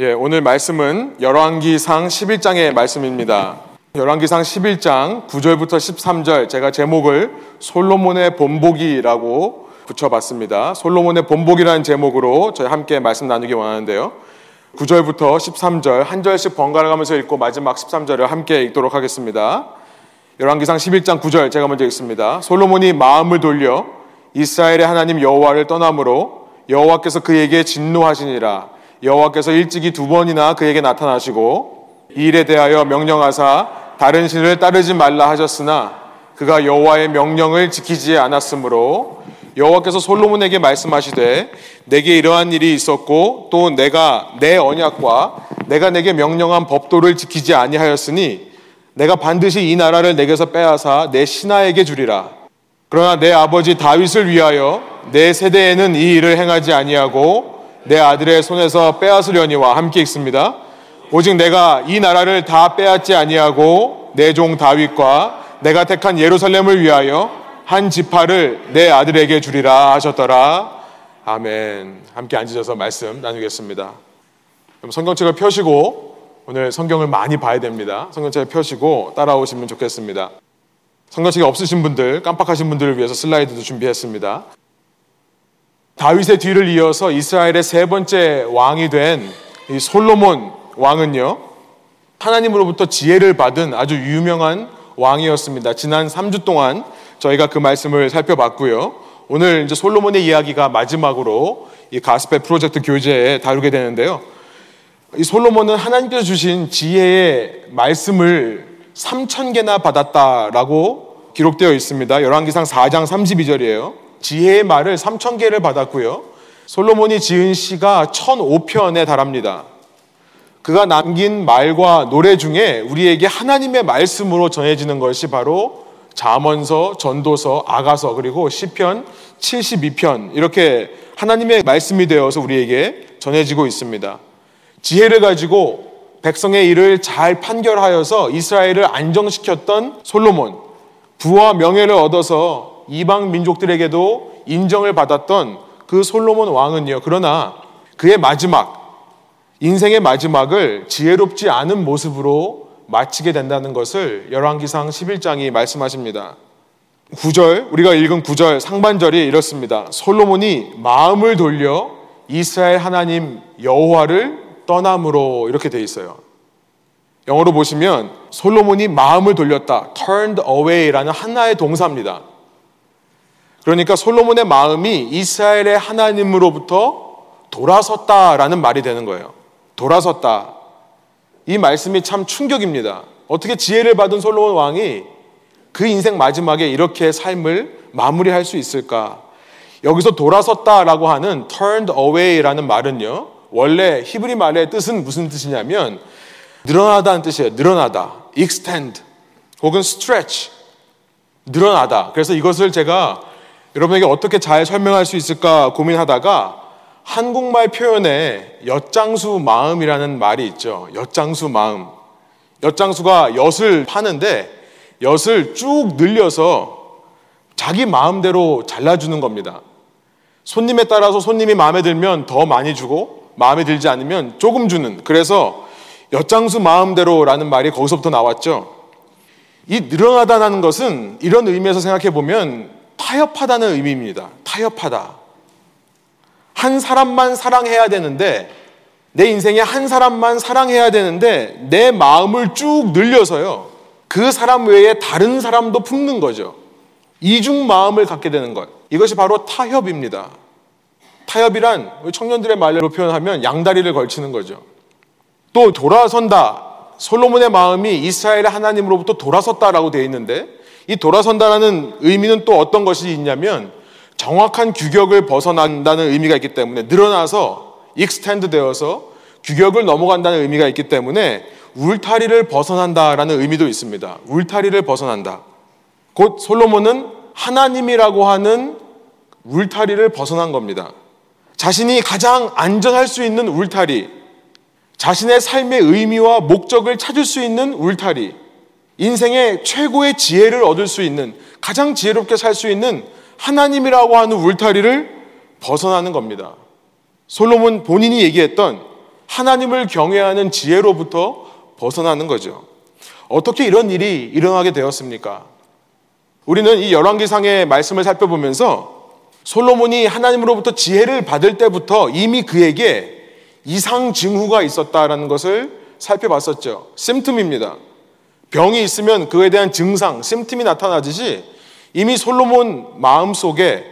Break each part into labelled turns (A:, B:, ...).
A: 예, 오늘 말씀은 열왕기상 11장의 말씀입니다. 열왕기상 11장 9절부터 13절 제가 제목을 솔로몬의 본보기라고 붙여봤습니다. 솔로몬의 본보기라는 제목으로 저희 함께 말씀 나누기 원하는데요. 9절부터 13절 한 절씩 번갈아 가면서 읽고 마지막 13절을 함께 읽도록 하겠습니다. 열왕기상 11장 9절 제가 먼저 읽습니다. 솔로몬이 마음을 돌려 이스라엘의 하나님 여호와를 떠남으로 여호와께서 그에게 진노하시니라 여호와께서 일찍이 두 번이나 그에게 나타나시고 이 일에 대하여 명령하사 다른 신을 따르지 말라 하셨으나 그가 여호와의 명령을 지키지 않았으므로 여호와께서 솔로몬에게 말씀하시되 내게 이러한 일이 있었고 또 내가 내 언약과 내가 내게 명령한 법도를 지키지 아니하였으니 내가 반드시 이 나라를 내게서 빼앗아 내 신하에게 주리라. 그러나 내 아버지 다윗을 위하여 내 세대에는 이 일을 행하지 아니하고 내 아들의 손에서 빼앗으려니와 함께 읽습니다. 오직 내가 이 나라를 다 빼앗지 아니하고 내 종 다윗과 내가 택한 예루살렘을 위하여 한 지파를 내 아들에게 주리라 하셨더라. 아멘. 함께 앉으셔서 말씀 나누겠습니다. 성경책을 펴시고 오늘 성경을 많이 봐야 됩니다. 성경책을 펴시고 따라오시면 좋겠습니다. 성경책이 없으신 분들, 깜빡하신 분들을 위해서 슬라이드도 준비했습니다. 다윗의 뒤를 이어서 이스라엘의 세 번째 왕이 된이 솔로몬 왕은요, 하나님으로부터 지혜를 받은 아주 유명한 왕이었습니다. 지난 3주 동안 저희가 그 말씀을 살펴봤고요. 오늘 이제 솔로몬의 이야기가 마지막으로 이 가스펠 프로젝트 교재에 다루게 되는데요. 이 솔로몬은 하나님께서 주신 지혜의 말씀을 3천 개나 받았다라고 기록되어 있습니다. 열왕기상 4장 32절이에요. 지혜의 말을 3천 개를 받았고요. 솔로몬이 지은 시가 1005편에 달합니다. 그가 남긴 말과 노래 중에 우리에게 하나님의 말씀으로 전해지는 것이 바로 잠언서, 전도서, 아가서 그리고 시편 72편 이렇게 하나님의 말씀이 되어서 우리에게 전해지고 있습니다. 지혜를 가지고 백성의 일을 잘 판결하여서 이스라엘을 안정시켰던 솔로몬, 부와 명예를 얻어서 이방 민족들에게도 인정을 받았던 그 솔로몬 왕은요. 그러나 그의 마지막, 인생의 마지막을 지혜롭지 않은 모습으로 마치게 된다는 것을 열왕기상 11장이 말씀하십니다. 9절, 우리가 읽은 9절 상반절이 이렇습니다. 솔로몬이 마음을 돌려 이스라엘 하나님 여호와를 떠남으로 이렇게 돼 있어요. 영어로 보시면 솔로몬이 마음을 돌렸다. turned away라는 하나의 동사입니다. 그러니까 솔로몬의 마음이 이스라엘의 하나님으로부터 돌아섰다라는 말이 되는 거예요. 돌아섰다. 이 말씀이 참 충격입니다. 어떻게 지혜를 받은 솔로몬 왕이 그 인생 마지막에 이렇게 삶을 마무리할 수 있을까? 여기서 돌아섰다라고 하는 turned away라는 말은요. 원래 히브리 말의 뜻은 무슨 뜻이냐면 늘어나다는 뜻이에요. 늘어나다. extend 혹은 stretch 늘어나다. 그래서 이것을 제가 여러분에게 어떻게 잘 설명할 수 있을까 고민하다가 한국말 표현에 엿장수 마음이라는 말이 있죠. 엿장수 마음. 엿장수가 엿을 파는데 엿을 쭉 늘려서 자기 마음대로 잘라주는 겁니다. 손님에 따라서 손님이 마음에 들면 더 많이 주고 마음에 들지 않으면 조금 주는 그래서 엿장수 마음대로라는 말이 거기서부터 나왔죠. 이 늘어나다라는 것은 이런 의미에서 생각해 보면 타협하다는 의미입니다. 타협하다. 한 사람만 사랑해야 되는데 내 인생에 한 사람만 사랑해야 되는데 내 마음을 쭉 늘려서요. 그 사람 외에 다른 사람도 품는 거죠. 이중 마음을 갖게 되는 것. 이것이 바로 타협입니다. 타협이란 청년들의 말로 표현하면 양다리를 걸치는 거죠. 또 돌아선다. 솔로몬의 마음이 이스라엘의 하나님으로부터 돌아섰다라고 되어 있는데 이 돌아선다라는 의미는 또 어떤 것이 있냐면 정확한 규격을 벗어난다는 의미가 있기 때문에 늘어나서 extend 되어서 규격을 넘어간다는 의미가 있기 때문에 울타리를 벗어난다라는 의미도 있습니다. 울타리를 벗어난다. 곧 솔로몬은 하나님이라고 하는 울타리를 벗어난 겁니다. 자신이 가장 안전할 수 있는 울타리, 자신의 삶의 의미와 목적을 찾을 수 있는 울타리, 인생의 최고의 지혜를 얻을 수 있는 가장 지혜롭게 살 수 있는 하나님이라고 하는 울타리를 벗어나는 겁니다. 솔로몬 본인이 얘기했던 하나님을 경외하는 지혜로부터 벗어나는 거죠. 어떻게 이런 일이 일어나게 되었습니까? 우리는 이 열왕기상의 말씀을 살펴보면서 솔로몬이 하나님으로부터 지혜를 받을 때부터 이미 그에게 이상 징후가 있었다라는 것을 살펴봤었죠. 심틈입니다. 병이 있으면 그에 대한 증상, 심틈이 나타나듯이 이미 솔로몬 마음 속에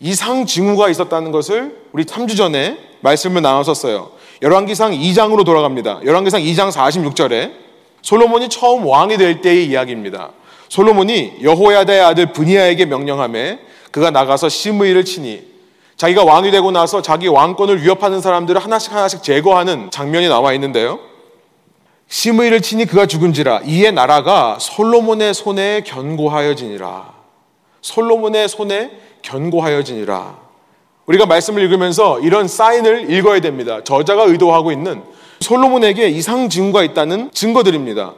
A: 이상 징후가 있었다는 것을 우리 3주 전에 말씀을 나눴었어요. 열왕기상 2장으로 돌아갑니다. 열왕기상 2장 46절에 솔로몬이 처음 왕이 될 때의 이야기입니다. 솔로몬이 여호야다의 아들 브니아에게 명령함에 그가 나가서 시므이를 치니 자기가 왕이 되고 나서 자기 왕권을 위협하는 사람들을 하나씩 하나씩 제거하는 장면이 나와 있는데요. 시므이를 치니 그가 죽은지라 이에 나라가 솔로몬의 손에 견고하여지니라. 솔로몬의 손에 견고하여지니라. 우리가 말씀을 읽으면서 이런 사인을 읽어야 됩니다. 저자가 의도하고 있는 솔로몬에게 이상 징후가 있다는 증거들입니다.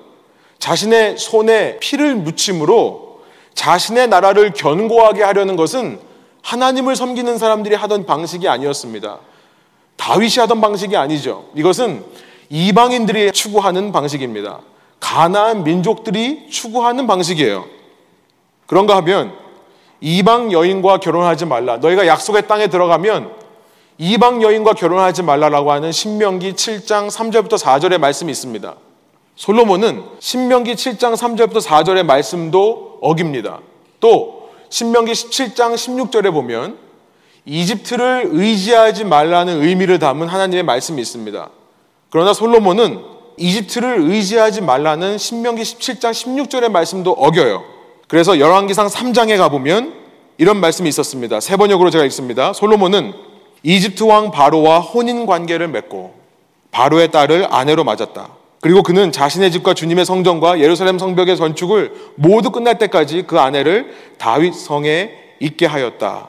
A: 자신의 손에 피를 묻힘으로 자신의 나라를 견고하게 하려는 것은 하나님을 섬기는 사람들이 하던 방식이 아니었습니다. 다윗이 하던 방식이 아니죠. 이것은 이방인들이 추구하는 방식입니다. 가나안 민족들이 추구하는 방식이에요. 그런가 하면 이방 여인과 결혼하지 말라. 너희가 약속의 땅에 들어가면 이방 여인과 결혼하지 말라라고 하는 신명기 7장 3절부터 4절의 말씀이 있습니다. 솔로몬은 신명기 7장 3절부터 4절의 말씀도 어깁니다. 또 신명기 17장 16절에 보면 이집트를 의지하지 말라는 의미를 담은 하나님의 말씀이 있습니다. 그러나 솔로몬은 이집트를 의지하지 말라는 신명기 17장 16절의 말씀도 어겨요. 그래서 열왕기상 3장에 가보면 이런 말씀이 있었습니다. 세 번역으로 제가 읽습니다. 솔로몬은 이집트 왕 바로와 혼인 관계를 맺고 바로의 딸을 아내로 맞았다. 그리고 그는 자신의 집과 주님의 성전과 예루살렘 성벽의 건축을 모두 끝날 때까지 그 아내를 다윗 성에 있게 하였다.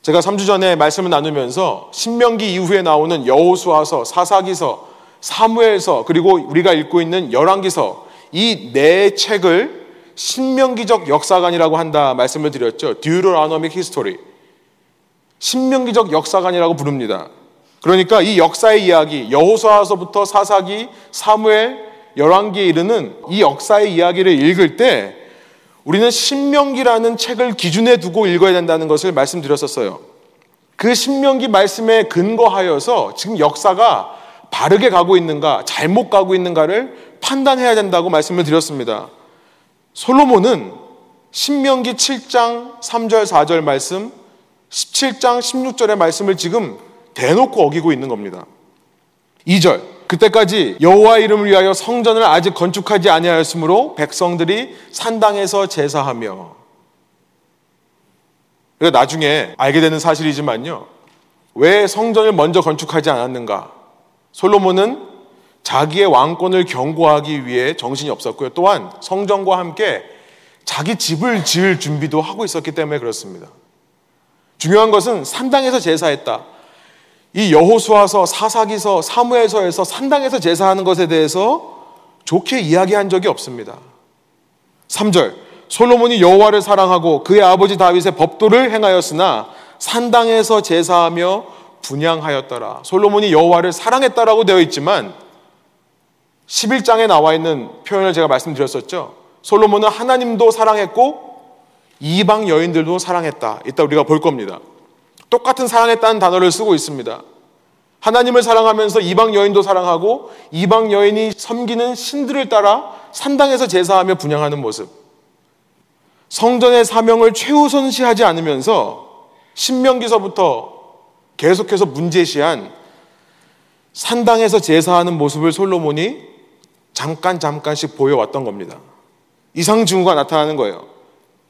A: 제가 3주 전에 말씀을 나누면서 신명기 이후에 나오는 여호수아서, 사사기서, 사무엘서 그리고 우리가 읽고 있는 열왕기서 이 네 책을 신명기적 역사관이라고 한다 말씀을 드렸죠. Deuteronomic history. 신명기적 역사관이라고 부릅니다. 그러니까 이 역사의 이야기, 여호수아서부터 사사기, 사무엘, 열왕기에 이르는 이 역사의 이야기를 읽을 때 우리는 신명기라는 책을 기준에 두고 읽어야 된다는 것을 말씀드렸었어요. 그 신명기 말씀에 근거하여서 지금 역사가 바르게 가고 있는가, 잘못 가고 있는가를 판단해야 된다고 말씀을 드렸습니다. 솔로몬은 신명기 7장 3절 4절 말씀, 17장 16절의 말씀을 지금 대놓고 어기고 있는 겁니다. 2절 그때까지 여호와 이름을 위하여 성전을 아직 건축하지 아니하였으므로 백성들이 산당에서 제사하며 그러니까 나중에 알게 되는 사실이지만요. 왜 성전을 먼저 건축하지 않았는가? 솔로몬은 자기의 왕권을 경고하기 위해 정신이 없었고요. 또한 성전과 함께 자기 집을 지을 준비도 하고 있었기 때문에 그렇습니다. 중요한 것은 산당에서 제사했다. 이 여호수아서, 사사기서, 사무엘서에서 산당에서 제사하는 것에 대해서 좋게 이야기한 적이 없습니다. 3절 솔로몬이 여호와를 사랑하고 그의 아버지 다윗의 법도를 행하였으나 산당에서 제사하며 분양하였더라. 솔로몬이 여호와를 사랑했다라고 되어 있지만 11장에 나와 있는 표현을 제가 말씀드렸었죠. 솔로몬은 하나님도 사랑했고 이방 여인들도 사랑했다. 이따 우리가 볼 겁니다. 똑같은 사랑했다는 단어를 쓰고 있습니다. 하나님을 사랑하면서 이방 여인도 사랑하고 이방 여인이 섬기는 신들을 따라 산당에서 제사하며 분양하는 모습. 성전의 사명을 최우선시하지 않으면서 신명기서부터 계속해서 문제시한 산당에서 제사하는 모습을 솔로몬이 잠깐 잠깐씩 보여왔던 겁니다. 이상 징후가 나타나는 거예요.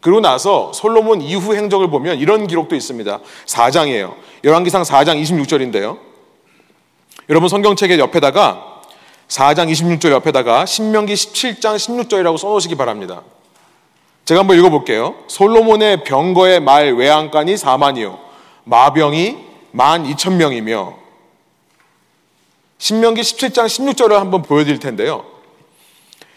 A: 그리고 나서 솔로몬 이후 행적을 보면 이런 기록도 있습니다. 4장이에요. 열왕기상 4장 26절인데요. 여러분 성경책의 옆에다가 4장 26절 옆에다가 신명기 17장 16절이라고 써놓으시기 바랍니다. 제가 한번 읽어볼게요. 솔로몬의 병거의 말 외양간이 4만이요. 마병이 1만 2천 명이며 신명기 17장 16절을 한번 보여드릴 텐데요.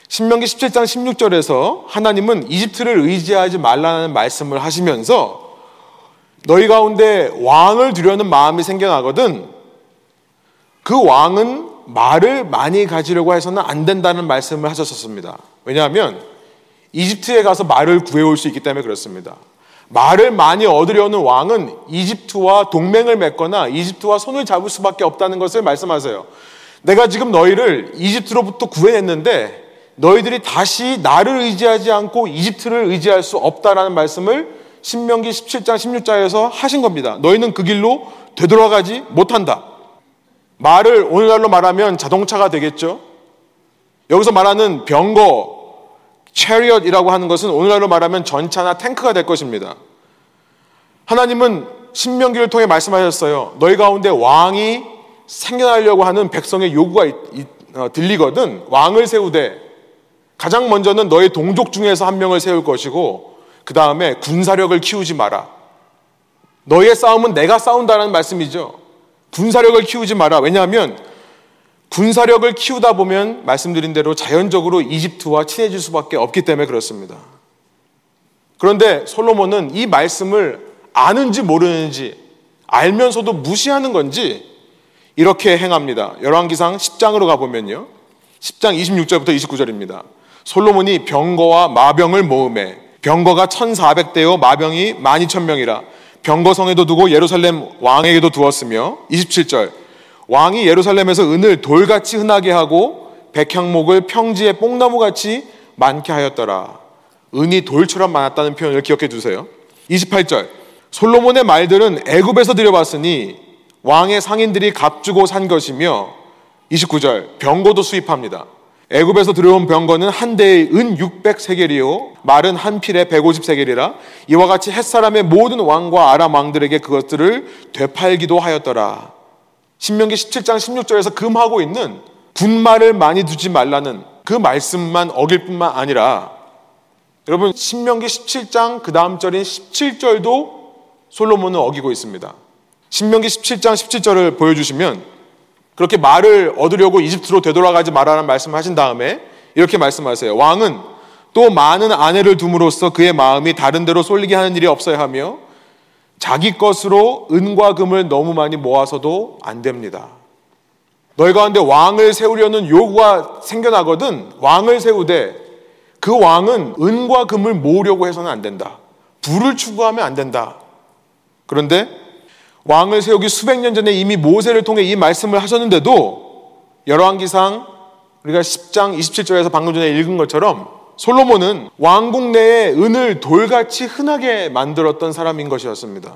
A: 신명기 17장 16절에서 하나님은 이집트를 의지하지 말라는 말씀을 하시면서 너희 가운데 왕을 두려는 마음이 생겨나거든 그 왕은 말을 많이 가지려고 해서는 안 된다는 말씀을 하셨었습니다. 왜냐하면 이집트에 가서 말을 구해올 수 있기 때문에 그렇습니다. 말을 많이 얻으려는 왕은 이집트와 동맹을 맺거나 이집트와 손을 잡을 수밖에 없다는 것을 말씀하세요. 내가 지금 너희를 이집트로부터 구해냈는데 너희들이 다시 나를 의지하지 않고 이집트를 의지할 수 없다라는 말씀을 신명기 17장 16절에서 하신 겁니다. 너희는 그 길로 되돌아가지 못한다. 말을 오늘날로 말하면 자동차가 되겠죠. 여기서 말하는 병거, 체리엇이라고 하는 것은 오늘날로 말하면 전차나 탱크가 될 것입니다. 하나님은 신명기를 통해 말씀하셨어요. 너희 가운데 왕이 생겨나려고 하는 백성의 요구가 어, 들리거든 왕을 세우되 가장 먼저는 너희 동족 중에서 한 명을 세울 것이고 그 다음에 군사력을 키우지 마라. 너희의 싸움은 내가 싸운다는 말씀이죠. 군사력을 키우지 마라. 왜냐하면 군사력을 키우다 보면 말씀드린 대로 자연적으로 이집트와 친해질 수밖에 없기 때문에 그렇습니다. 그런데 솔로몬은 이 말씀을 아는지 모르는지 알면서도 무시하는 건지 이렇게 행합니다. 열왕기상 10장으로 가보면요. 10장 26절부터 29절입니다. 솔로몬이 병거와 마병을 모음해 병거가 1400대요 마병이 12000명이라 병거성에도 두고 예루살렘 왕에게도 두었으며 27절 왕이 예루살렘에서 은을 돌같이 흔하게 하고 백향목을 평지에 뽕나무같이 많게 하였더라. 은이 돌처럼 많았다는 표현을 기억해 두세요. 28절 솔로몬의 말들은 애굽에서 들여봤으니 왕의 상인들이 값주고 산 것이며 29절 병거도 수입합니다. 애굽에서 들어온 병거는 한 대에 은 600세겔이요 말은 한 필에 150세겔이라 이와 같이 햇사람의 모든 왕과 아람 왕들에게 그것들을 되팔기도 하였더라. 신명기 17장 16절에서 금하고 있는 군말을 많이 두지 말라는 그 말씀만 어길 뿐만 아니라 여러분 신명기 17장 그 다음 절인 17절도 솔로몬은 어기고 있습니다. 신명기 17장 17절을 보여주시면 그렇게 말을 얻으려고 이집트로 되돌아가지 말라는 말씀을 하신 다음에 이렇게 말씀하세요. 왕은 또 많은 아내를 둠으로써 그의 마음이 다른 데로 쏠리게 하는 일이 없어야 하며 자기 것으로 은과 금을 너무 많이 모아서도 안 됩니다. 너희 가운데 왕을 세우려는 요구가 생겨나거든 왕을 세우되 그 왕은 은과 금을 모으려고 해서는 안 된다. 부를 추구하면 안 된다. 그런데 왕을 세우기 수백 년 전에 이미 모세를 통해 이 말씀을 하셨는데도 열왕기상 우리가 10장 27절에서 방금 전에 읽은 것처럼 솔로몬은 왕국 내에 은을 돌같이 흔하게 만들었던 사람인 것이었습니다.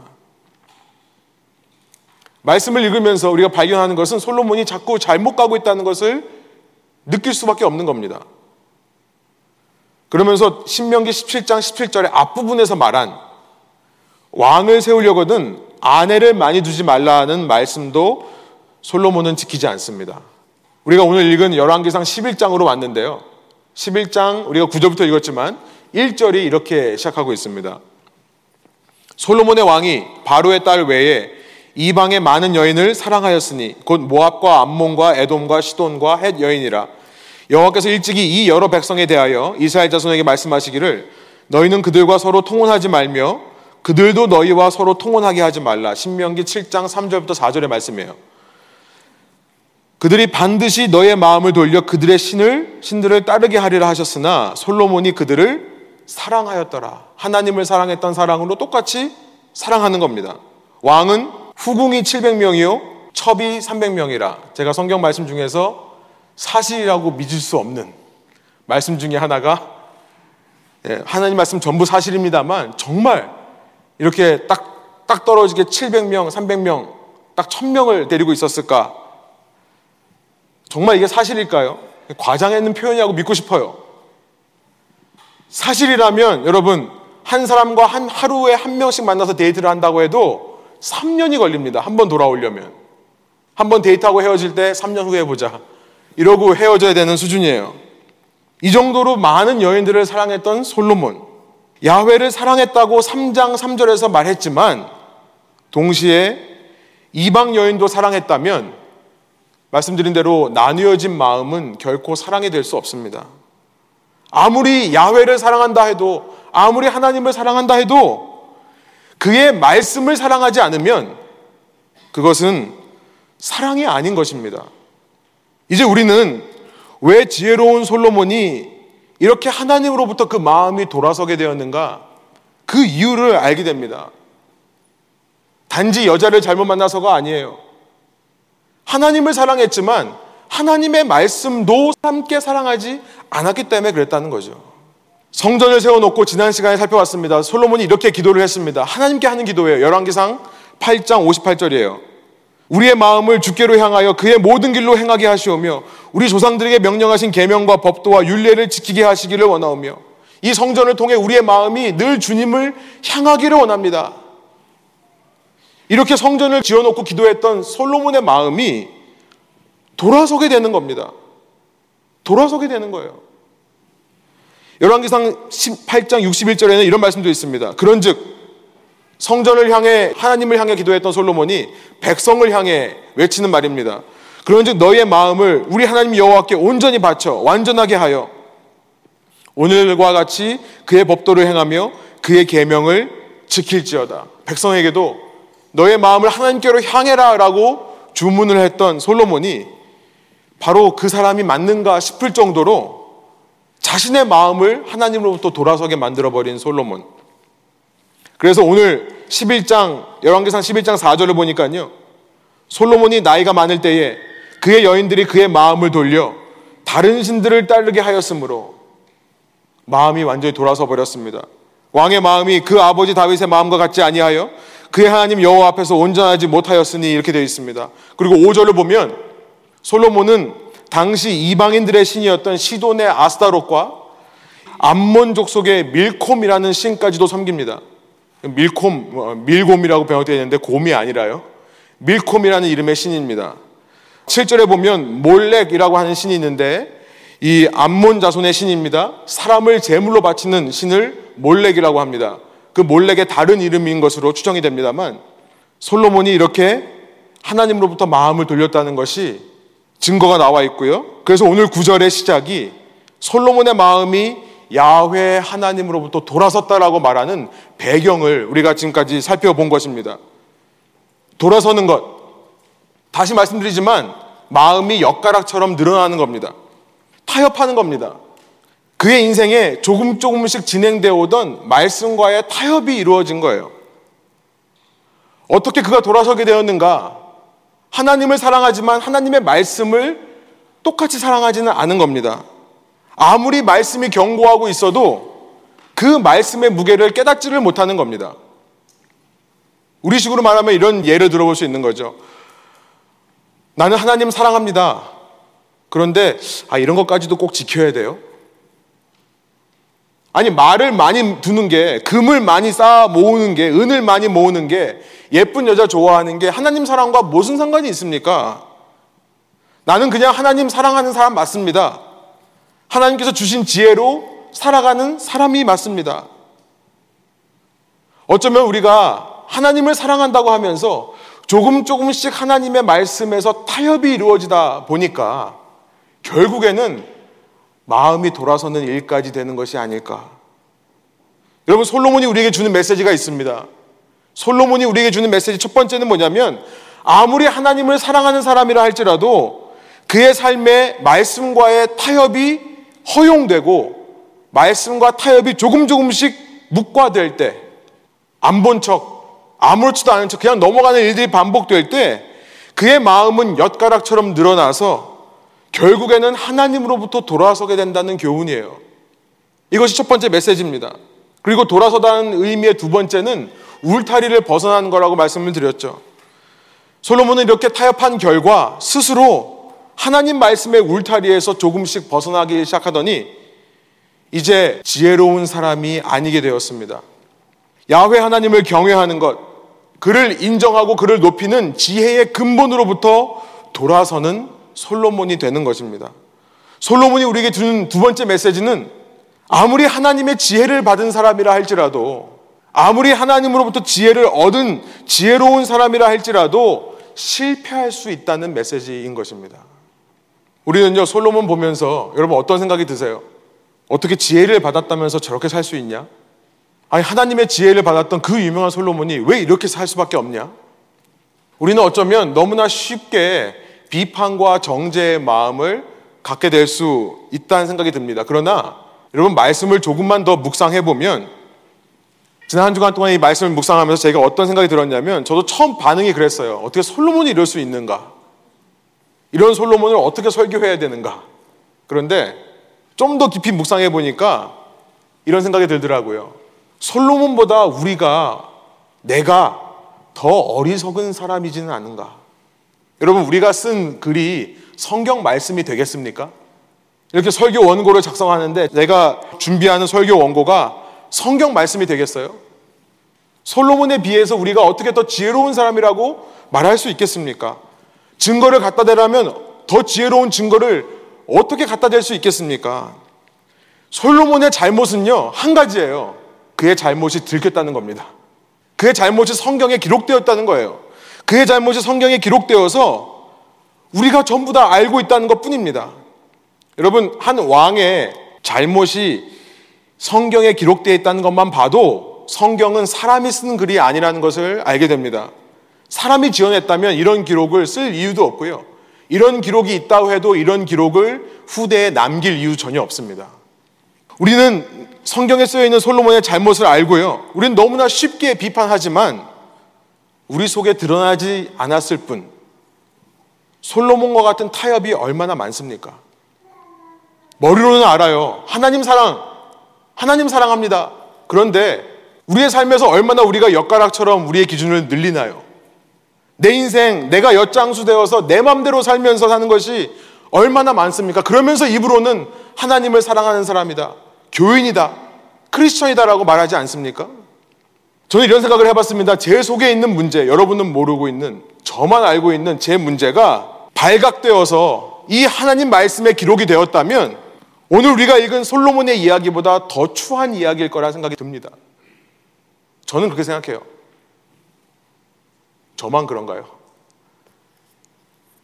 A: 말씀을 읽으면서 우리가 발견하는 것은 솔로몬이 자꾸 잘못 가고 있다는 것을 느낄 수밖에 없는 겁니다. 그러면서 신명기 17장 17절의 앞부분에서 말한 왕을 세우려거든 아내를 많이 두지 말라는 말씀도 솔로몬은 지키지 않습니다. 우리가 오늘 읽은 열왕기상 11장으로 왔는데요. 11장 우리가 9절부터 읽었지만 1절이 이렇게 시작하고 있습니다. 솔로몬의 왕이 바로의 딸 외에 이방의 많은 여인을 사랑하였으니 곧 모압과 암몬과 에돔과 시돈과 헷 여인이라 여호와께서 일찍이 이 여러 백성에 대하여 이스라엘 자손에게 말씀하시기를 너희는 그들과 서로 통혼하지 말며 그들도 너희와 서로 통혼하게 하지 말라. 신명기 7장 3절부터 4절의 말씀이에요. 그들이 반드시 너의 마음을 돌려 그들의 신을 신들을 따르게 하리라 하셨으나 솔로몬이 그들을 사랑하였더라. 하나님을 사랑했던 사랑으로 똑같이 사랑하는 겁니다. 왕은 후궁이 700명이요 첩이 300명이라. 제가 성경 말씀 중에서 사실이라고 믿을 수 없는 말씀 중에 하나가 예, 하나님 말씀 전부 사실입니다만 정말 이렇게 딱, 딱 떨어지게 700명, 300명, 딱 1000명을 데리고 있었을까? 정말 이게 사실일까요? 과장했는 표현이라고 믿고 싶어요. 사실이라면 여러분, 한 사람과 한 하루에 한 명씩 만나서 데이트를 한다고 해도 3년이 걸립니다. 한 번 돌아오려면. 한 번 데이트하고 헤어질 때 3년 후에 보자. 이러고 헤어져야 되는 수준이에요. 이 정도로 많은 여인들을 사랑했던 솔로몬. 야훼를 사랑했다고 3장 3절에서 말했지만 동시에 이방 여인도 사랑했다면 말씀드린 대로 나뉘어진 마음은 결코 사랑이 될 수 없습니다. 아무리 야훼를 사랑한다 해도 아무리 하나님을 사랑한다 해도 그의 말씀을 사랑하지 않으면 그것은 사랑이 아닌 것입니다. 이제 우리는 왜 지혜로운 솔로몬이 이렇게 하나님으로부터 그 마음이 돌아서게 되었는가? 그 이유를 알게 됩니다. 단지 여자를 잘못 만나서가 아니에요. 하나님을 사랑했지만 하나님의 말씀도 함께 사랑하지 않았기 때문에 그랬다는 거죠. 성전을 세워놓고 지난 시간에 살펴봤습니다. 솔로몬이 이렇게 기도를 했습니다. 하나님께 하는 기도예요. 열왕기상 8장 58절이에요. 우리의 마음을 주께로 향하여 그의 모든 길로 행하게 하시오며 우리 조상들에게 명령하신 계명과 법도와 윤례를 지키게 하시기를 원하오며 이 성전을 통해 우리의 마음이 늘 주님을 향하기를 원합니다. 이렇게 성전을 지어놓고 기도했던 솔로몬의 마음이 돌아서게 되는 겁니다. 돌아서게 되는 거예요. 열왕기상 18장 61절에는 이런 말씀도 있습니다. 그런즉 성전을 향해 하나님을 향해 기도했던 솔로몬이 백성을 향해 외치는 말입니다. 그런즉 너희의 마음을 우리 하나님 여호와께 온전히 바쳐 완전하게 하여 오늘과 같이 그의 법도를 행하며 그의 계명을 지킬지어다. 백성에게도 너의 마음을 하나님께로 향해라 라고 주문을 했던 솔로몬이 바로 그 사람이 맞는가 싶을 정도로 자신의 마음을 하나님으로부터 돌아서게 만들어 버린 솔로몬. 그래서 오늘 11장 열왕기상 11장 4절을 보니까요. 솔로몬이 나이가 많을 때에 그의 여인들이 그의 마음을 돌려 다른 신들을 따르게 하였으므로 마음이 완전히 돌아서 버렸습니다. 왕의 마음이 그 아버지 다윗의 마음과 같지 아니하여 그의 하나님 여호와 앞에서 온전하지 못하였으니 이렇게 되어 있습니다. 그리고 5절을 보면 솔로몬은 당시 이방인들의 신이었던 시돈의 아스타롯과 암몬 족속의 밀콤이라는 신까지도 섬깁니다. 밀콤, 어, 밀곰이라고 번역되어 있는데 곰이 아니라요. 밀콤이라는 이름의 신입니다. 7절에 보면 몰렉이라고 하는 신이 있는데 이 암몬 자손의 신입니다. 사람을 제물로 바치는 신을 몰렉이라고 합니다. 그 몰렉의 다른 이름인 것으로 추정이 됩니다만 솔로몬이 이렇게 하나님으로부터 마음을 돌렸다는 것이 증거가 나와 있고요. 그래서 오늘 구절의 시작이 솔로몬의 마음이 야훼 하나님으로부터 돌아섰다라고 말하는 배경을 우리가 지금까지 살펴본 것입니다. 돌아서는 것. 다시 말씀드리지만 마음이 엿가락처럼 늘어나는 겁니다. 타협하는 겁니다. 그의 인생에 조금 조금씩 진행되어 오던 말씀과의 타협이 이루어진 거예요. 어떻게 그가 돌아서게 되었는가? 하나님을 사랑하지만 하나님의 말씀을 똑같이 사랑하지는 않은 겁니다. 아무리 말씀이 경고하고 있어도 그 말씀의 무게를 깨닫지를 못하는 겁니다. 우리 식으로 말하면 이런 예를 들어볼 수 있는 거죠. 나는 하나님 사랑합니다. 그런데 아 이런 것까지도 꼭 지켜야 돼요? 아니 말을 많이 두는 게 금을 많이 쌓아 모으는 게 은을 많이 모으는 게 예쁜 여자 좋아하는 게 하나님 사랑과 무슨 상관이 있습니까? 나는 그냥 하나님 사랑하는 사람 맞습니다. 하나님께서 주신 지혜로 살아가는 사람이 맞습니다. 어쩌면 우리가 하나님을 사랑한다고 하면서 조금 조금씩 하나님의 말씀에서 타협이 이루어지다 보니까 결국에는 마음이 돌아서는 일까지 되는 것이 아닐까. 여러분, 솔로몬이 우리에게 주는 메시지가 있습니다. 솔로몬이 우리에게 주는 메시지 첫 번째는 뭐냐면 아무리 하나님을 사랑하는 사람이라 할지라도 그의 삶에 말씀과의 타협이 허용되고 말씀과 타협이 조금 조금씩 묵과될 때 안 본 척, 아무렇지도 않은 척 그냥 넘어가는 일들이 반복될 때 그의 마음은 엿가락처럼 늘어나서 결국에는 하나님으로부터 돌아서게 된다는 교훈이에요. 이것이 첫 번째 메시지입니다. 그리고 돌아서다는 의미의 두 번째는 울타리를 벗어나는 거라고 말씀을 드렸죠. 솔로몬은 이렇게 타협한 결과 스스로 하나님 말씀의 울타리에서 조금씩 벗어나기 시작하더니 이제 지혜로운 사람이 아니게 되었습니다. 야훼 하나님을 경외하는 것, 그를 인정하고 그를 높이는 지혜의 근본으로부터 돌아서는 솔로몬이 되는 것입니다. 솔로몬이 우리에게 주는 두 번째 메시지는 아무리 하나님의 지혜를 받은 사람이라 할지라도 아무리 하나님으로부터 지혜를 얻은 지혜로운 사람이라 할지라도 실패할 수 있다는 메시지인 것입니다. 우리는요, 솔로몬 보면서 여러분 어떤 생각이 드세요? 어떻게 지혜를 받았다면서 저렇게 살 수 있냐? 아니, 하나님의 지혜를 받았던 그 유명한 솔로몬이 왜 이렇게 살 수밖에 없냐? 우리는 어쩌면 너무나 쉽게 비판과 정죄의 마음을 갖게 될 수 있다는 생각이 듭니다. 그러나 여러분 말씀을 조금만 더 묵상해 보면 지난 한 주간 동안 이 말씀을 묵상하면서 제가 어떤 생각이 들었냐면 저도 처음 반응이 그랬어요. 어떻게 솔로몬이 이럴 수 있는가? 이런 솔로몬을 어떻게 설교해야 되는가? 그런데 좀 더 깊이 묵상해 보니까 이런 생각이 들더라고요. 솔로몬보다 우리가 내가 더 어리석은 사람이지는 않은가? 여러분 우리가 쓴 글이 성경 말씀이 되겠습니까? 이렇게 설교 원고를 작성하는데 내가 준비하는 설교 원고가 성경 말씀이 되겠어요? 솔로몬에 비해서 우리가 어떻게 더 지혜로운 사람이라고 말할 수 있겠습니까? 증거를 갖다 대라면 더 지혜로운 증거를 어떻게 갖다 댈 수 있겠습니까? 솔로몬의 잘못은요, 한 가지예요. 그의 잘못이 들켰다는 겁니다. 그의 잘못이 성경에 기록되었다는 거예요. 그의 잘못이 성경에 기록되어서 우리가 전부 다 알고 있다는 것 뿐입니다. 여러분, 한 왕의 잘못이 성경에 기록되어 있다는 것만 봐도 성경은 사람이 쓰는 글이 아니라는 것을 알게 됩니다. 사람이 지어냈다면 이런 기록을 쓸 이유도 없고요. 이런 기록이 있다고 해도 이런 기록을 후대에 남길 이유 전혀 없습니다. 우리는 성경에 쓰여 있는 솔로몬의 잘못을 알고요. 우리는 너무나 쉽게 비판하지만 우리 속에 드러나지 않았을 뿐 솔로몬과 같은 타협이 얼마나 많습니까? 머리로는 알아요. 하나님 사랑, 하나님 사랑합니다. 그런데 우리의 삶에서 얼마나 우리가 엿가락처럼 우리의 기준을 늘리나요? 내 인생, 내가 엿장수 되어서 내 맘대로 살면서 사는 것이 얼마나 많습니까? 그러면서 입으로는 하나님을 사랑하는 사람이다. 교인이다. 크리스천이다라고 말하지 않습니까? 저는 이런 생각을 해봤습니다. 제 속에 있는 문제, 여러분은 모르고 있는, 저만 알고 있는 제 문제가 발각되어서 이 하나님 말씀에 기록이 되었다면 오늘 우리가 읽은 솔로몬의 이야기보다 더 추한 이야기일 거라 생각이 듭니다. 저는 그렇게 생각해요. 저만 그런가요?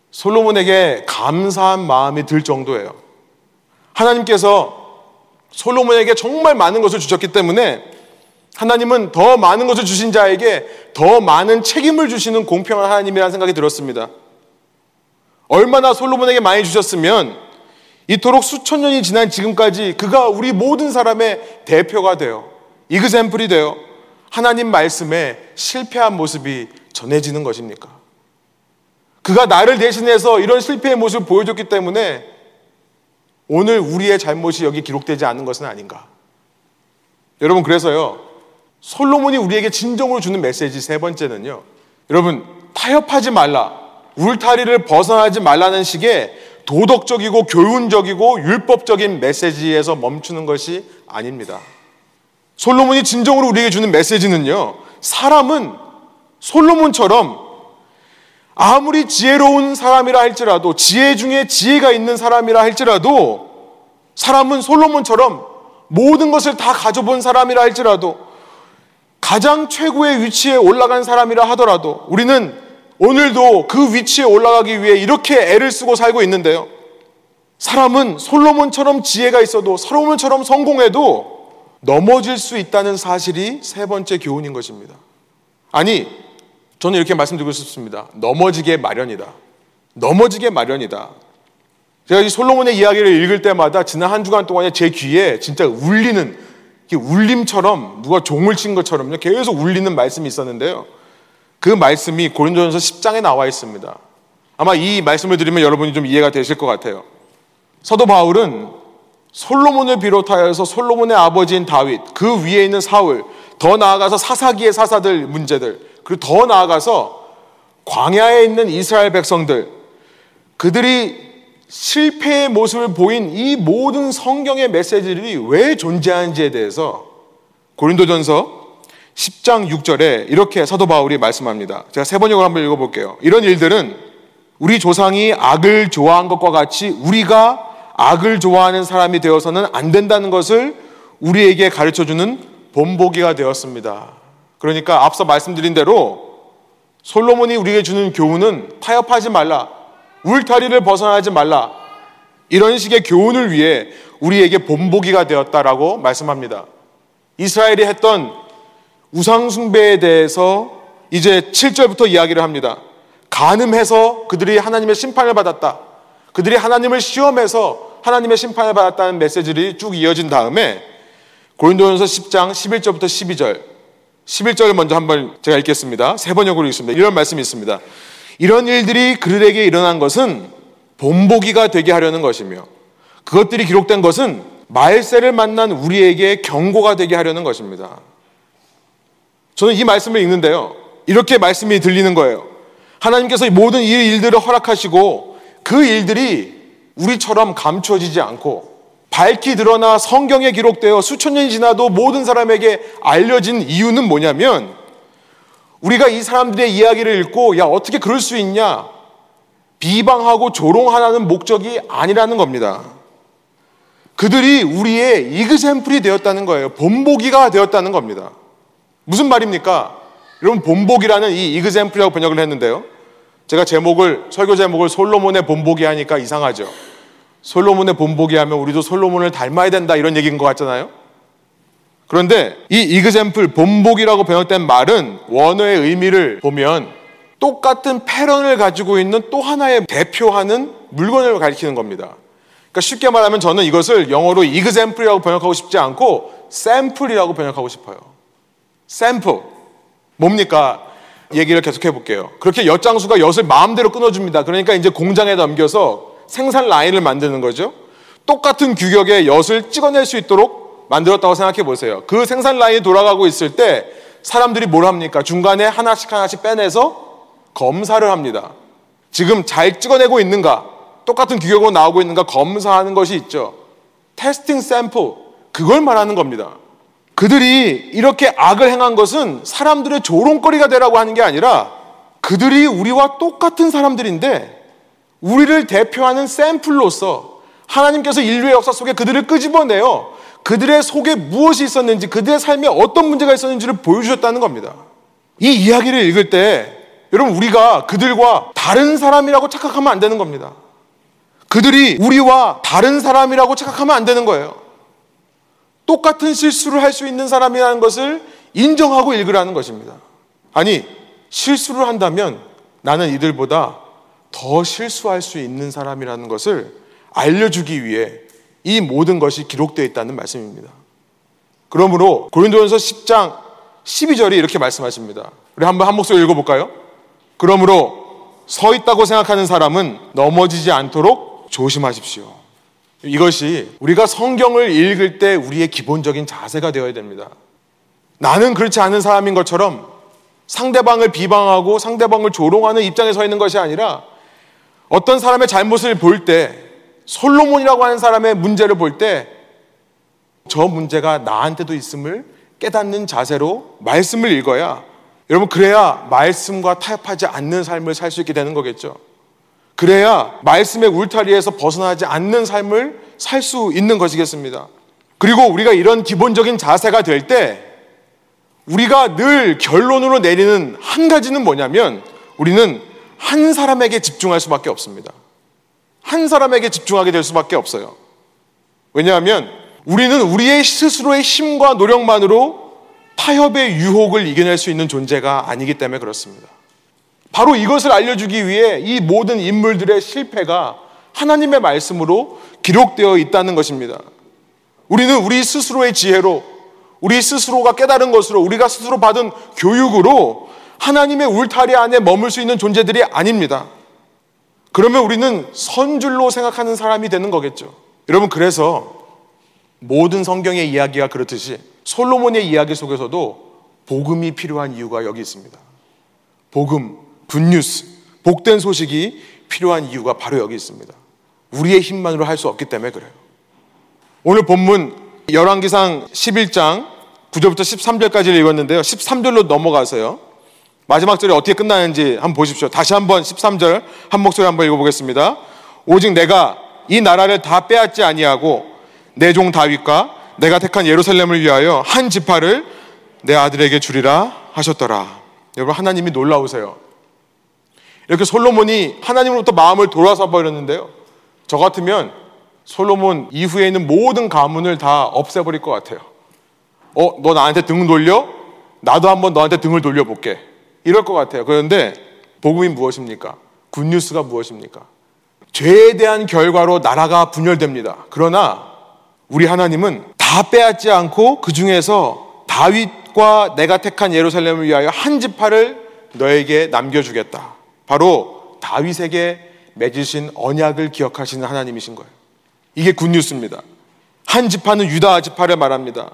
A: 솔로몬에게 감사한 마음이 들 정도예요. 하나님께서 솔로몬에게 정말 많은 것을 주셨기 때문에 하나님은 더 많은 것을 주신 자에게 더 많은 책임을 주시는 공평한 하나님이라는 생각이 들었습니다. 얼마나 솔로몬에게 많이 주셨으면 이토록 수천 년이 지난 지금까지 그가 우리 모든 사람의 대표가 되어 example이 되어 하나님 말씀에 실패한 모습이 전해지는 것입니까? 그가 나를 대신해서 이런 실패의 모습을 보여줬기 때문에 오늘 우리의 잘못이 여기 기록되지 않은 것은 아닌가? 여러분, 그래서요, 솔로몬이 우리에게 진정으로 주는 메시지 세 번째는요, 여러분, 타협하지 말라. 울타리를 벗어나지 말라는 식의 도덕적이고 교훈적이고 율법적인 메시지에서 멈추는 것이 아닙니다. 솔로몬이 진정으로 우리에게 주는 메시지는요, 사람은 솔로몬처럼 아무리 지혜로운 사람이라 할지라도 지혜 중에 지혜가 있는 사람이라 할지라도 사람은 솔로몬처럼 모든 것을 다 가져본 사람이라 할지라도 가장 최고의 위치에 올라간 사람이라 하더라도 우리는 오늘도 그 위치에 올라가기 위해 이렇게 애를 쓰고 살고 있는데요. 사람은 솔로몬처럼 지혜가 있어도 솔로몬처럼 성공해도 넘어질 수 있다는 사실이 세 번째 교훈인 것입니다. 아니, 저는 이렇게 말씀드리고 싶습니다. 넘어지게 마련이다. 넘어지게 마련이다. 제가 이 솔로몬의 이야기를 읽을 때마다 지난 한 주간 동안에 제 귀에 진짜 울리는 울림처럼 누가 종을 친 것처럼요. 계속 울리는 말씀이 있었는데요. 그 말씀이 고린도전서 10장에 나와 있습니다. 아마 이 말씀을 드리면 여러분이 좀 이해가 되실 것 같아요. 사도 바울은 솔로몬을 비롯하여서 솔로몬의 아버지인 다윗, 그 위에 있는 사울, 더 나아가서 사사기의 사사들 문제들, 그리고 더 나아가서 광야에 있는 이스라엘 백성들, 그들이 실패의 모습을 보인 이 모든 성경의 메시지들이 왜 존재하는지에 대해서 고린도전서 10장 6절에 이렇게 사도 바울이 말씀합니다. 제가 세 번역을 한번 읽어볼게요. 이런 일들은 우리 조상이 악을 좋아한 것과 같이 우리가 악을 좋아하는 사람이 되어서는 안 된다는 것을 우리에게 가르쳐 주는 본보기가 되었습니다. 그러니까 앞서 말씀드린 대로 솔로몬이 우리에게 주는 교훈은 타협하지 말라. 울타리를 벗어나지 말라. 이런 식의 교훈을 위해 우리에게 본보기가 되었다라고 말씀합니다. 이스라엘이 했던 우상숭배에 대해서 이제 7절부터 이야기를 합니다. 간음해서 그들이 하나님의 심판을 받았다. 그들이 하나님을 시험해서 하나님의 심판을 받았다는 메시지들이 쭉 이어진 다음에 고린도전서 10장 11절부터 12절 11절을 먼저 한번 제가 읽겠습니다. 세 번역으로 읽습니다. 이런 말씀이 있습니다. 이런 일들이 그들에게 일어난 것은 본보기가 되게 하려는 것이며 그것들이 기록된 것은 말세를 만난 우리에게 경고가 되게 하려는 것입니다. 저는 이 말씀을 읽는데요. 이렇게 말씀이 들리는 거예요. 하나님께서 모든 이 일들을 허락하시고 그 일들이 우리처럼 감추어지지 않고 밝히 드러나 성경에 기록되어 수천 년이 지나도 모든 사람에게 알려진 이유는 뭐냐면 우리가 이 사람들의 이야기를 읽고 야 어떻게 그럴 수 있냐 비방하고 조롱하라는 목적이 아니라는 겁니다. 그들이 우리의 이그샘플이 되었다는 거예요. 본보기가 되었다는 겁니다. 무슨 말입니까? 여러분 본보기라는 이 example이라고 번역을 했는데요. 제가 제목을 설교 제목을 솔로몬의 본보기 하니까 이상하죠. 솔로몬의 본보기 하면 우리도 솔로몬을 닮아야 된다 이런 얘기인 것 같잖아요. 그런데 이 example 본보기라고 번역된 말은 원어의 의미를 보면 똑같은 pattern을 가지고 있는 또 하나의 대표하는 물건을 가리키는 겁니다. 그러니까 쉽게 말하면 저는 이것을 영어로 example이라고 번역하고 싶지 않고 샘플이라고 번역하고 싶어요. 샘플. 뭡니까? 얘기를 계속 해 볼게요. 그렇게 엿장수가 엿을 마음대로 끊어줍니다. 그러니까 이제 공장에 넘겨서 생산 라인을 만드는 거죠. 똑같은 규격의 엿을 찍어낼 수 있도록 만들었다고 생각해 보세요. 그 생산 라인이 돌아가고 있을 때 사람들이 뭘 합니까? 중간에 하나씩 하나씩 빼내서 검사를 합니다. 지금 잘 찍어내고 있는가? 똑같은 규격으로 나오고 있는가 검사하는 것이 있죠. 테스팅 샘플. 그걸 말하는 겁니다. 그들이 이렇게 악을 행한 것은 사람들의 조롱거리가 되라고 하는 게 아니라 그들이 우리와 똑같은 사람들인데 우리를 대표하는 샘플로서 하나님께서 인류의 역사 속에 그들을 끄집어내어 그들의 속에 무엇이 있었는지 그들의 삶에 어떤 문제가 있었는지를 보여주셨다는 겁니다. 이 이야기를 읽을 때 여러분 우리가 그들과 다른 사람이라고 착각하면 안 되는 겁니다. 그들이 우리와 다른 사람이라고 착각하면 안 되는 거예요. 똑같은 실수를 할 수 있는 사람이라는 것을 인정하고 읽으라는 것입니다. 아니, 실수를 한다면 나는 이들보다 더 실수할 수 있는 사람이라는 것을 알려주기 위해 이 모든 것이 기록되어 있다는 말씀입니다. 그러므로 고린도전서 10장 12절이 이렇게 말씀하십니다. 우리 한번 한 목소리 읽어볼까요? 그러므로 서 있다고 생각하는 사람은 넘어지지 않도록 조심하십시오. 이것이 우리가 성경을 읽을 때 우리의 기본적인 자세가 되어야 됩니다. 나는 그렇지 않은 사람인 것처럼 상대방을 비방하고 상대방을 조롱하는 입장에 서 있는 것이 아니라 어떤 사람의 잘못을 볼 때, 솔로몬이라고 하는 사람의 문제를 볼 때, 저 문제가 나한테도 있음을 깨닫는 자세로 말씀을 읽어야, 여러분, 그래야 말씀과 타협하지 않는 삶을 살 수 있게 되는 거겠죠. 그래야 말씀의 울타리에서 벗어나지 않는 삶을 살 수 있는 것이겠습니다. 그리고 우리가 이런 기본적인 자세가 될 때, 우리가 늘 결론으로 내리는 한 가지는 뭐냐면, 우리는 한 사람에게 집중할 수밖에 없습니다. 한 사람에게 집중하게 될 수밖에 없어요. 왜냐하면 우리는 우리의 스스로의 힘과 노력만으로 타협의 유혹을 이겨낼 수 있는 존재가 아니기 때문에 그렇습니다. 바로 이것을 알려주기 위해 이 모든 인물들의 실패가 하나님의 말씀으로 기록되어 있다는 것입니다. 우리는 우리 스스로의 지혜로, 우리 스스로가 깨달은 것으로, 우리가 스스로 받은 교육으로 하나님의 울타리 안에 머물 수 있는 존재들이 아닙니다. 그러면 우리는 선줄로 생각하는 사람이 되는 거겠죠. 여러분, 그래서 모든 성경의 이야기가 그렇듯이 솔로몬의 이야기 속에서도 복음이 필요한 이유가 여기 있습니다. 복음, 굿뉴스, 복된 소식이 필요한 이유가 바로 여기 있습니다. 우리의 힘만으로 할 수 없기 때문에 그래요. 오늘 본문 열왕기상 11장 9절부터 13절까지를 읽었는데요. 13절로 넘어가서요. 마지막 절이 어떻게 끝나는지 한번 보십시오. 다시 한번 13절 한 목소리 한번 읽어보겠습니다. 오직 내가 이 나라를 다 빼앗지 아니하고 내 종 다윗과 내가 택한 예루살렘을 위하여 한 지파를 내 아들에게 주리라 하셨더라. 여러분 하나님이 놀라우세요. 이렇게 솔로몬이 하나님으로부터 마음을 돌아서 버렸는데요. 저 같으면 솔로몬 이후에 있는 모든 가문을 다 없애버릴 것 같아요. 어, 너 나한테 등 돌려? 나도 한번 너한테 등을 돌려볼게. 이럴 것 같아요. 그런데 복음이 무엇입니까? 굿뉴스가 무엇입니까? 죄에 대한 결과로 나라가 분열됩니다. 그러나 우리 하나님은 다 빼앗지 않고 그 중에서 다윗과 내가 택한 예루살렘을 위하여 한 지파를 너에게 남겨주겠다. 바로 다윗에게 맺으신 언약을 기억하시는 하나님이신 거예요. 이게 굿뉴스입니다. 한 지파는 유다 지파를 말합니다.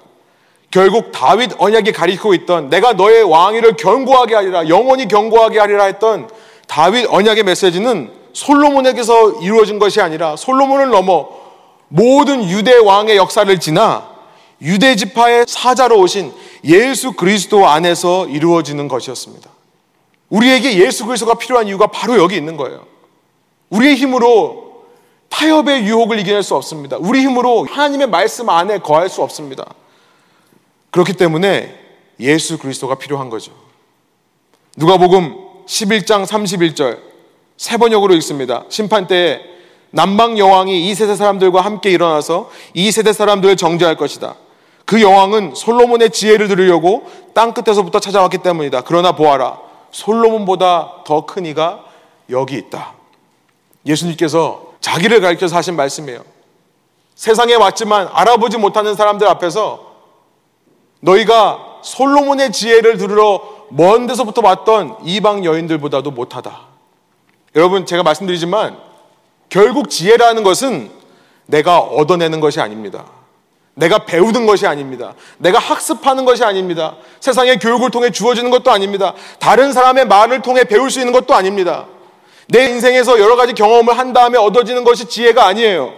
A: 결국 다윗 언약이 가리키고 있던 내가 너의 왕위를 견고하게 하리라 영원히 견고하게 하리라 했던 다윗 언약의 메시지는 솔로몬에게서 이루어진 것이 아니라 솔로몬을 넘어 모든 유대 왕의 역사를 지나 유대 지파의 사자로 오신 예수 그리스도 안에서 이루어지는 것이었습니다. 우리에게 예수 그리스도가 필요한 이유가 바로 여기 있는 거예요. 우리의 힘으로 타협의 유혹을 이겨낼 수 없습니다. 우리 힘으로 하나님의 말씀 안에 거할 수 없습니다. 그렇기 때문에 예수 그리스도가 필요한 거죠. 누가복음 11장 31절 세 번역으로 읽습니다. 심판 때에 남방 여왕이 이 세대 사람들과 함께 일어나서 이 세대 사람들을 정죄할 것이다. 그 여왕은 솔로몬의 지혜를 들으려고 땅 끝에서부터 찾아왔기 때문이다. 그러나 보아라. 솔로몬보다 더 큰 이가 여기 있다. 예수님께서 자기를 가르쳐서 하신 말씀이에요. 세상에 왔지만 알아보지 못하는 사람들 앞에서 너희가 솔로몬의 지혜를 들으러 먼 데서부터 왔던 이방 여인들보다도 못하다. 여러분, 제가 말씀드리지만 결국 지혜라는 것은 내가 얻어내는 것이 아닙니다. 내가 배우는 것이 아닙니다. 내가 학습하는 것이 아닙니다. 세상의 교육을 통해 주어지는 것도 아닙니다. 다른 사람의 말을 통해 배울 수 있는 것도 아닙니다. 내 인생에서 여러 가지 경험을 한 다음에 얻어지는 것이 지혜가 아니에요.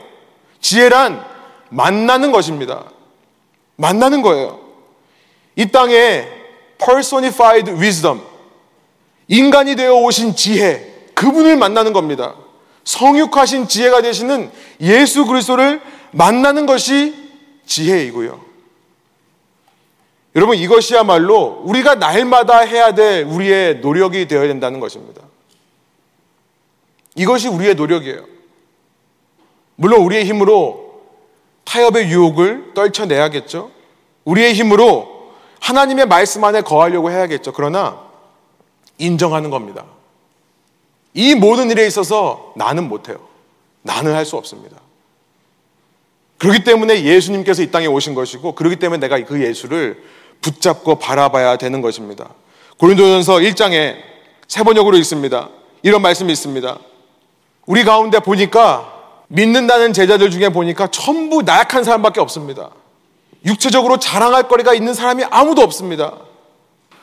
A: 지혜란 만나는 것입니다. 만나는 거예요. 이 땅에 personified wisdom, 인간이 되어 오신 지혜, 그분을 만나는 겁니다. 성육하신 지혜가 되시는 예수 그리스도를 만나는 것이 지혜이고요. 여러분 이것이야말로 우리가 날마다 해야 될 우리의 노력이 되어야 된다는 것입니다. 이것이 우리의 노력이에요. 물론 우리의 힘으로 타협의 유혹을 떨쳐내야겠죠. 우리의 힘으로 하나님의 말씀 안에 거하려고 해야겠죠. 그러나 인정하는 겁니다. 이 모든 일에 있어서 나는 못해요. 나는 할 수 없습니다. 그렇기 때문에 예수님께서 이 땅에 오신 것이고, 그렇기 때문에 내가 그 예수를 붙잡고 바라봐야 되는 것입니다. 고린도전서 1장에 세 번역으로 있습니다. 이런 말씀이 있습니다. 우리 가운데 보니까 믿는다는 제자들 중에 보니까 전부 나약한 사람밖에 없습니다. 육체적으로 자랑할 거리가 있는 사람이 아무도 없습니다.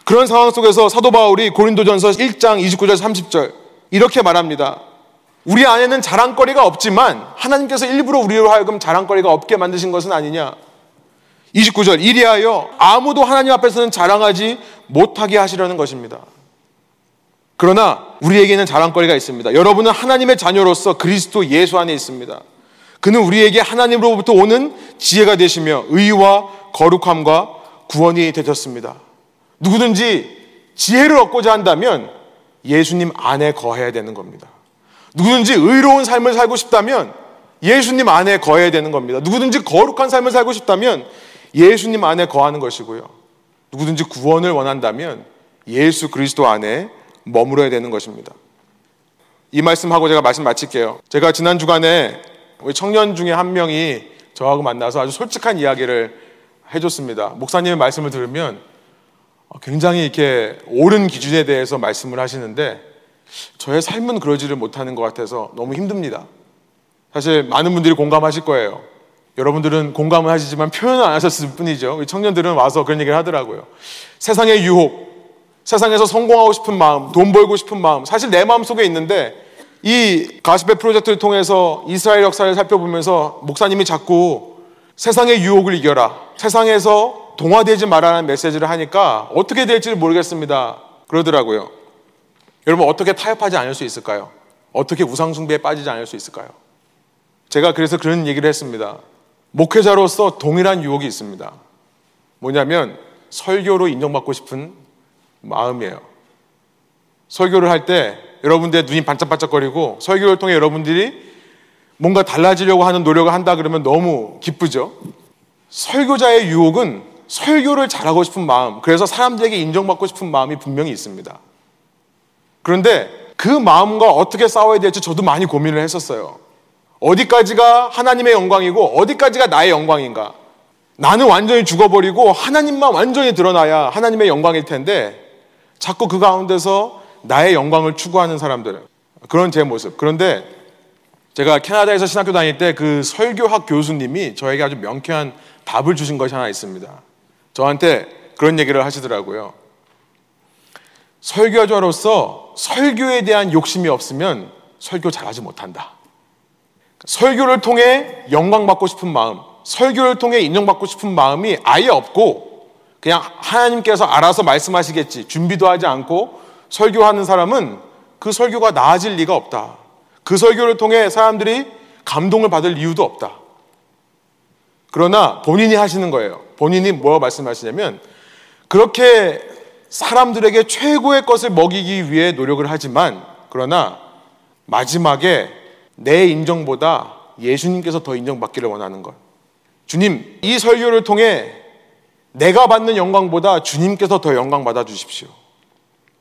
A: 그런 상황 속에서 사도 바울이 고린도전서 1장 29절 30절 이렇게 말합니다. 우리 안에는 자랑거리가 없지만 하나님께서 일부러 우리로 하여금 자랑거리가 없게 만드신 것은 아니냐. 29절 이리하여 아무도 하나님 앞에서는 자랑하지 못하게 하시려는 것입니다. 그러나 우리에게는 자랑거리가 있습니다. 여러분은 하나님의 자녀로서 그리스도 예수 안에 있습니다. 그는 우리에게 하나님으로부터 오는 지혜가 되시며 의와 거룩함과 구원이 되셨습니다. 누구든지 지혜를 얻고자 한다면 예수님 안에 거해야 되는 겁니다. 누구든지 의로운 삶을 살고 싶다면 예수님 안에 거해야 되는 겁니다. 누구든지 거룩한 삶을 살고 싶다면 예수님 안에 거하는 것이고요. 누구든지 구원을 원한다면 예수 그리스도 안에 머물어야 되는 것입니다. 이 말씀하고 제가 말씀 마칠게요. 제가 지난 주간에 우리 청년 중에 한 명이 저하고 만나서 아주 솔직한 이야기를 해줬습니다. 목사님의 말씀을 들으면 굉장히 이렇게 옳은 기준에 대해서 말씀을 하시는데 저의 삶은 그러지를 못하는 것 같아서 너무 힘듭니다. 사실 많은 분들이 공감하실 거예요. 여러분들은 공감을 하시지만 표현을 안 하셨을 뿐이죠. 우리 청년들은 와서 그런 얘기를 하더라고요. 세상의 유혹, 세상에서 성공하고 싶은 마음, 돈 벌고 싶은 마음, 사실 내 마음 속에 있는데 이 가스펠 프로젝트를 통해서 이스라엘 역사를 살펴보면서 목사님이 자꾸 세상의 유혹을 이겨라. 세상에서 동화되지 말라는 메시지를 하니까 어떻게 될지 를 모르겠습니다. 그러더라고요. 여러분 어떻게 타협하지 않을 수 있을까요? 어떻게 우상숭배에 빠지지 않을 수 있을까요? 제가 그래서 그런 얘기를 했습니다. 목회자로서 동일한 유혹이 있습니다. 뭐냐면 설교로 인정받고 싶은 마음이에요. 설교를 할 때 여러분들의 눈이 반짝반짝거리고 설교를 통해 여러분들이 뭔가 달라지려고 하는 노력을 한다 그러면 너무 기쁘죠. 설교자의 유혹은 설교를 잘하고 싶은 마음, 그래서 사람들에게 인정받고 싶은 마음이 분명히 있습니다. 그런데 그 마음과 어떻게 싸워야 될지 저도 많이 고민을 했었어요. 어디까지가 하나님의 영광이고 어디까지가 나의 영광인가? 나는 완전히 죽어버리고 하나님만 완전히 드러나야 하나님의 영광일 텐데 자꾸 그 가운데서 나의 영광을 추구하는 사람들 그런 제 모습. 그런데 제가 캐나다에서 신학교 다닐 때 그 설교학 교수님이 저에게 아주 명쾌한 답을 주신 것이 하나 있습니다. 저한테 그런 얘기를 하시더라고요. 설교자로서 설교에 대한 욕심이 없으면 설교 잘하지 못한다. 설교를 통해 영광받고 싶은 마음, 설교를 통해 인정받고 싶은 마음이 아예 없고 그냥 하나님께서 알아서 말씀하시겠지 준비도 하지 않고 설교하는 사람은 그 설교가 나아질 리가 없다. 그 설교를 통해 사람들이 감동을 받을 이유도 없다. 그러나 본인이 하시는 거예요. 본인이 뭐라고 말씀하시냐면 그렇게 사람들에게 최고의 것을 먹이기 위해 노력을 하지만 그러나 마지막에 내 인정보다 예수님께서 더 인정받기를 원하는 것. 주님, 이 설교를 통해 내가 받는 영광보다 주님께서 더 영광 받아 주십시오.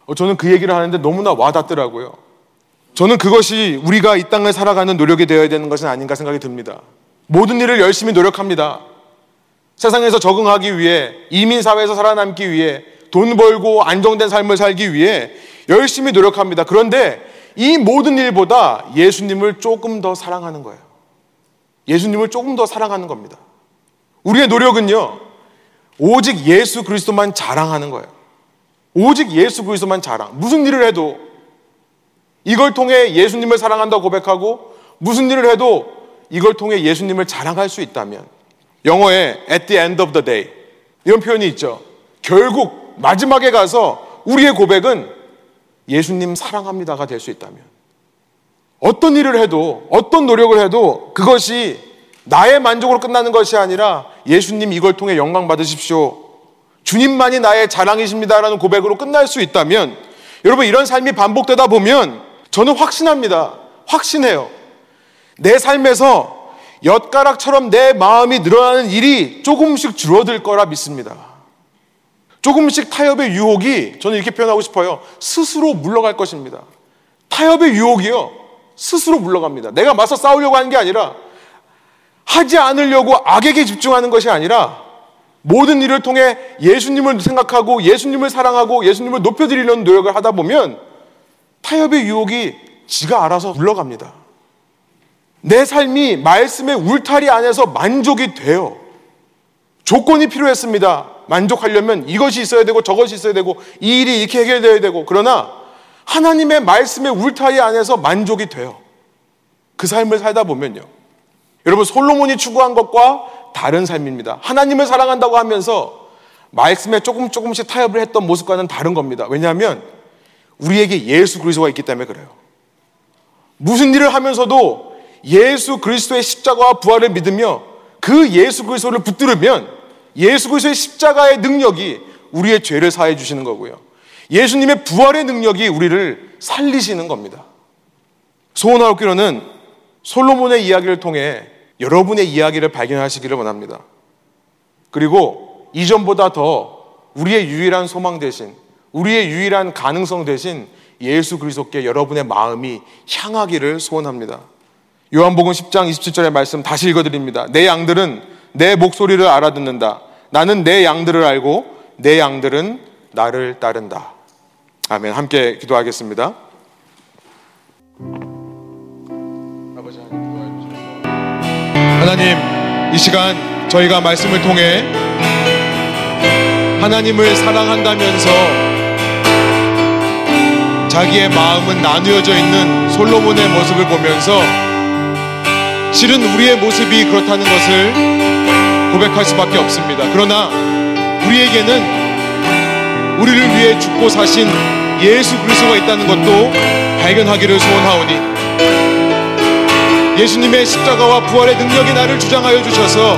A: 어, 저는 그 얘기를 하는데 너무나 와닿더라고요. 저는 그것이 우리가 이 땅을 살아가는 노력이 되어야 되는 것은 아닌가 생각이 듭니다. 모든 일을 열심히 노력합니다. 세상에서 적응하기 위해, 이민사회에서 살아남기 위해, 돈 벌고 안정된 삶을 살기 위해 열심히 노력합니다. 그런데 이 모든 일보다 예수님을 조금 더 사랑하는 거예요. 예수님을 조금 더 사랑하는 겁니다. 우리의 노력은요, 오직 예수 그리스도만 자랑하는 거예요. 오직 예수 그리스도만 자랑. 무슨 일을 해도 이걸 통해 예수님을 사랑한다고 고백하고 무슨 일을 해도 이걸 통해 예수님을 자랑할 수 있다면 영어에 at the end of the day 이런 표현이 있죠. 결국 마지막에 가서 우리의 고백은 예수님 사랑합니다가 될 수 있다면 어떤 일을 해도 어떤 노력을 해도 그것이 나의 만족으로 끝나는 것이 아니라 예수님 이걸 통해 영광 받으십시오. 주님만이 나의 자랑이십니다라는 고백으로 끝날 수 있다면 여러분 이런 삶이 반복되다 보면 저는 확신합니다. 확신해요. 내 삶에서 엿가락처럼 내 마음이 늘어나는 일이 조금씩 줄어들 거라 믿습니다. 조금씩 타협의 유혹이 저는 이렇게 표현하고 싶어요. 스스로 물러갈 것입니다. 타협의 유혹이요. 스스로 물러갑니다. 내가 맞서 싸우려고 하는 게 아니라 하지 않으려고 악에게 집중하는 것이 아니라 모든 일을 통해 예수님을 생각하고 예수님을 사랑하고 예수님을 높여드리려는 노력을 하다 보면 타협의 유혹이 지가 알아서 물러갑니다. 내 삶이 말씀의 울타리 안에서 만족이 돼요. 조건이 필요했습니다. 만족하려면 이것이 있어야 되고 저것이 있어야 되고 이 일이 이렇게 해결되어야 되고 그러나 하나님의 말씀의 울타리 안에서 만족이 돼요. 그 삶을 살다 보면요. 여러분 솔로몬이 추구한 것과 다른 삶입니다. 하나님을 사랑한다고 하면서 말씀에 조금 조금씩 타협을 했던 모습과는 다른 겁니다. 왜냐하면 우리에게 예수 그리스도가 있기 때문에 그래요. 무슨 일을 하면서도 예수 그리스도의 십자가와 부활을 믿으며 그 예수 그리스도를 붙들으면 예수 그리스도의 십자가의 능력이 우리의 죄를 사해 주시는 거고요. 예수님의 부활의 능력이 우리를 살리시는 겁니다. 소원하옵기로는 솔로몬의 이야기를 통해 여러분의 이야기를 발견하시기를 원합니다. 그리고 이전보다 더 우리의 유일한 소망 대신 우리의 유일한 가능성 대신 예수 그리스도께 여러분의 마음이 향하기를 소원합니다. 요한복음 10장 27절의 말씀 다시 읽어드립니다. 내 양들은 내 목소리를 알아듣는다. 나는 내 양들을 알고 내 양들은 나를 따른다. 아멘. 함께 기도하겠습니다. 하나님, 이 시간 저희가 말씀을 통해 하나님을 사랑한다면서 자기의 마음은 나누어져 있는 솔로몬의 모습을 보면서 실은 우리의 모습이 그렇다는 것을 고백할 수밖에 없습니다. 그러나 우리에게는 우리를 위해 죽고 사신 예수 그리스도가 있다는 것도 발견하기를 소원하오니 예수님의 십자가와 부활의 능력이 나를 주장하여 주셔서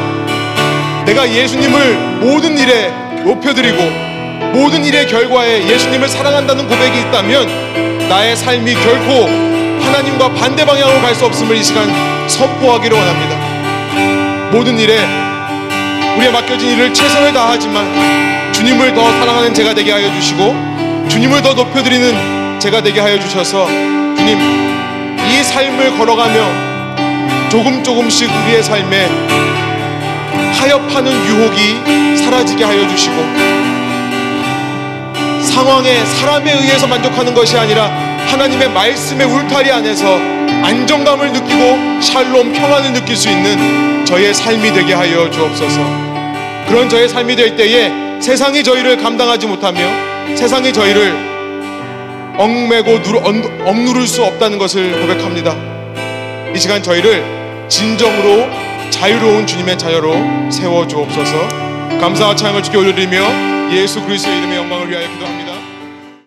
A: 내가 예수님을 모든 일에 높여드리고 모든 일의 결과에 예수님을 사랑한다는 고백이 있다면 나의 삶이 결코 하나님과 반대 방향으로 갈 수 없음을 이 시간 선포하기를 원합니다. 모든 일에 우리의 맡겨진 일을 최선을 다하지만 주님을 더 사랑하는 제가 되게 하여 주시고 주님을 더 높여드리는 제가 되게 하여 주셔서 주님 이 삶을 걸어가며 조금 조금씩 우리의 삶에 타협하는 유혹이 사라지게 하여 주시고 상황에 사람에 의해서 만족하는 것이 아니라 하나님의 말씀의 울타리 안에서 안정감을 느끼고 샬롬 평안을 느낄 수 있는 저의 삶이 되게 하여 주옵소서. 그런 저의 삶이 될 때에 세상이 저희를 감당하지 못하며 세상이 저희를 얽매고 누르, 억누를 수 없다는 것을 고백합니다. 이 시간 저희를 진정으로 자유로운 주님의 자녀로 세워 주옵소서. 감사와 찬양을 주께 올려드리며 예수 그리스도의 이름의 영광을 위하여 기도합니다.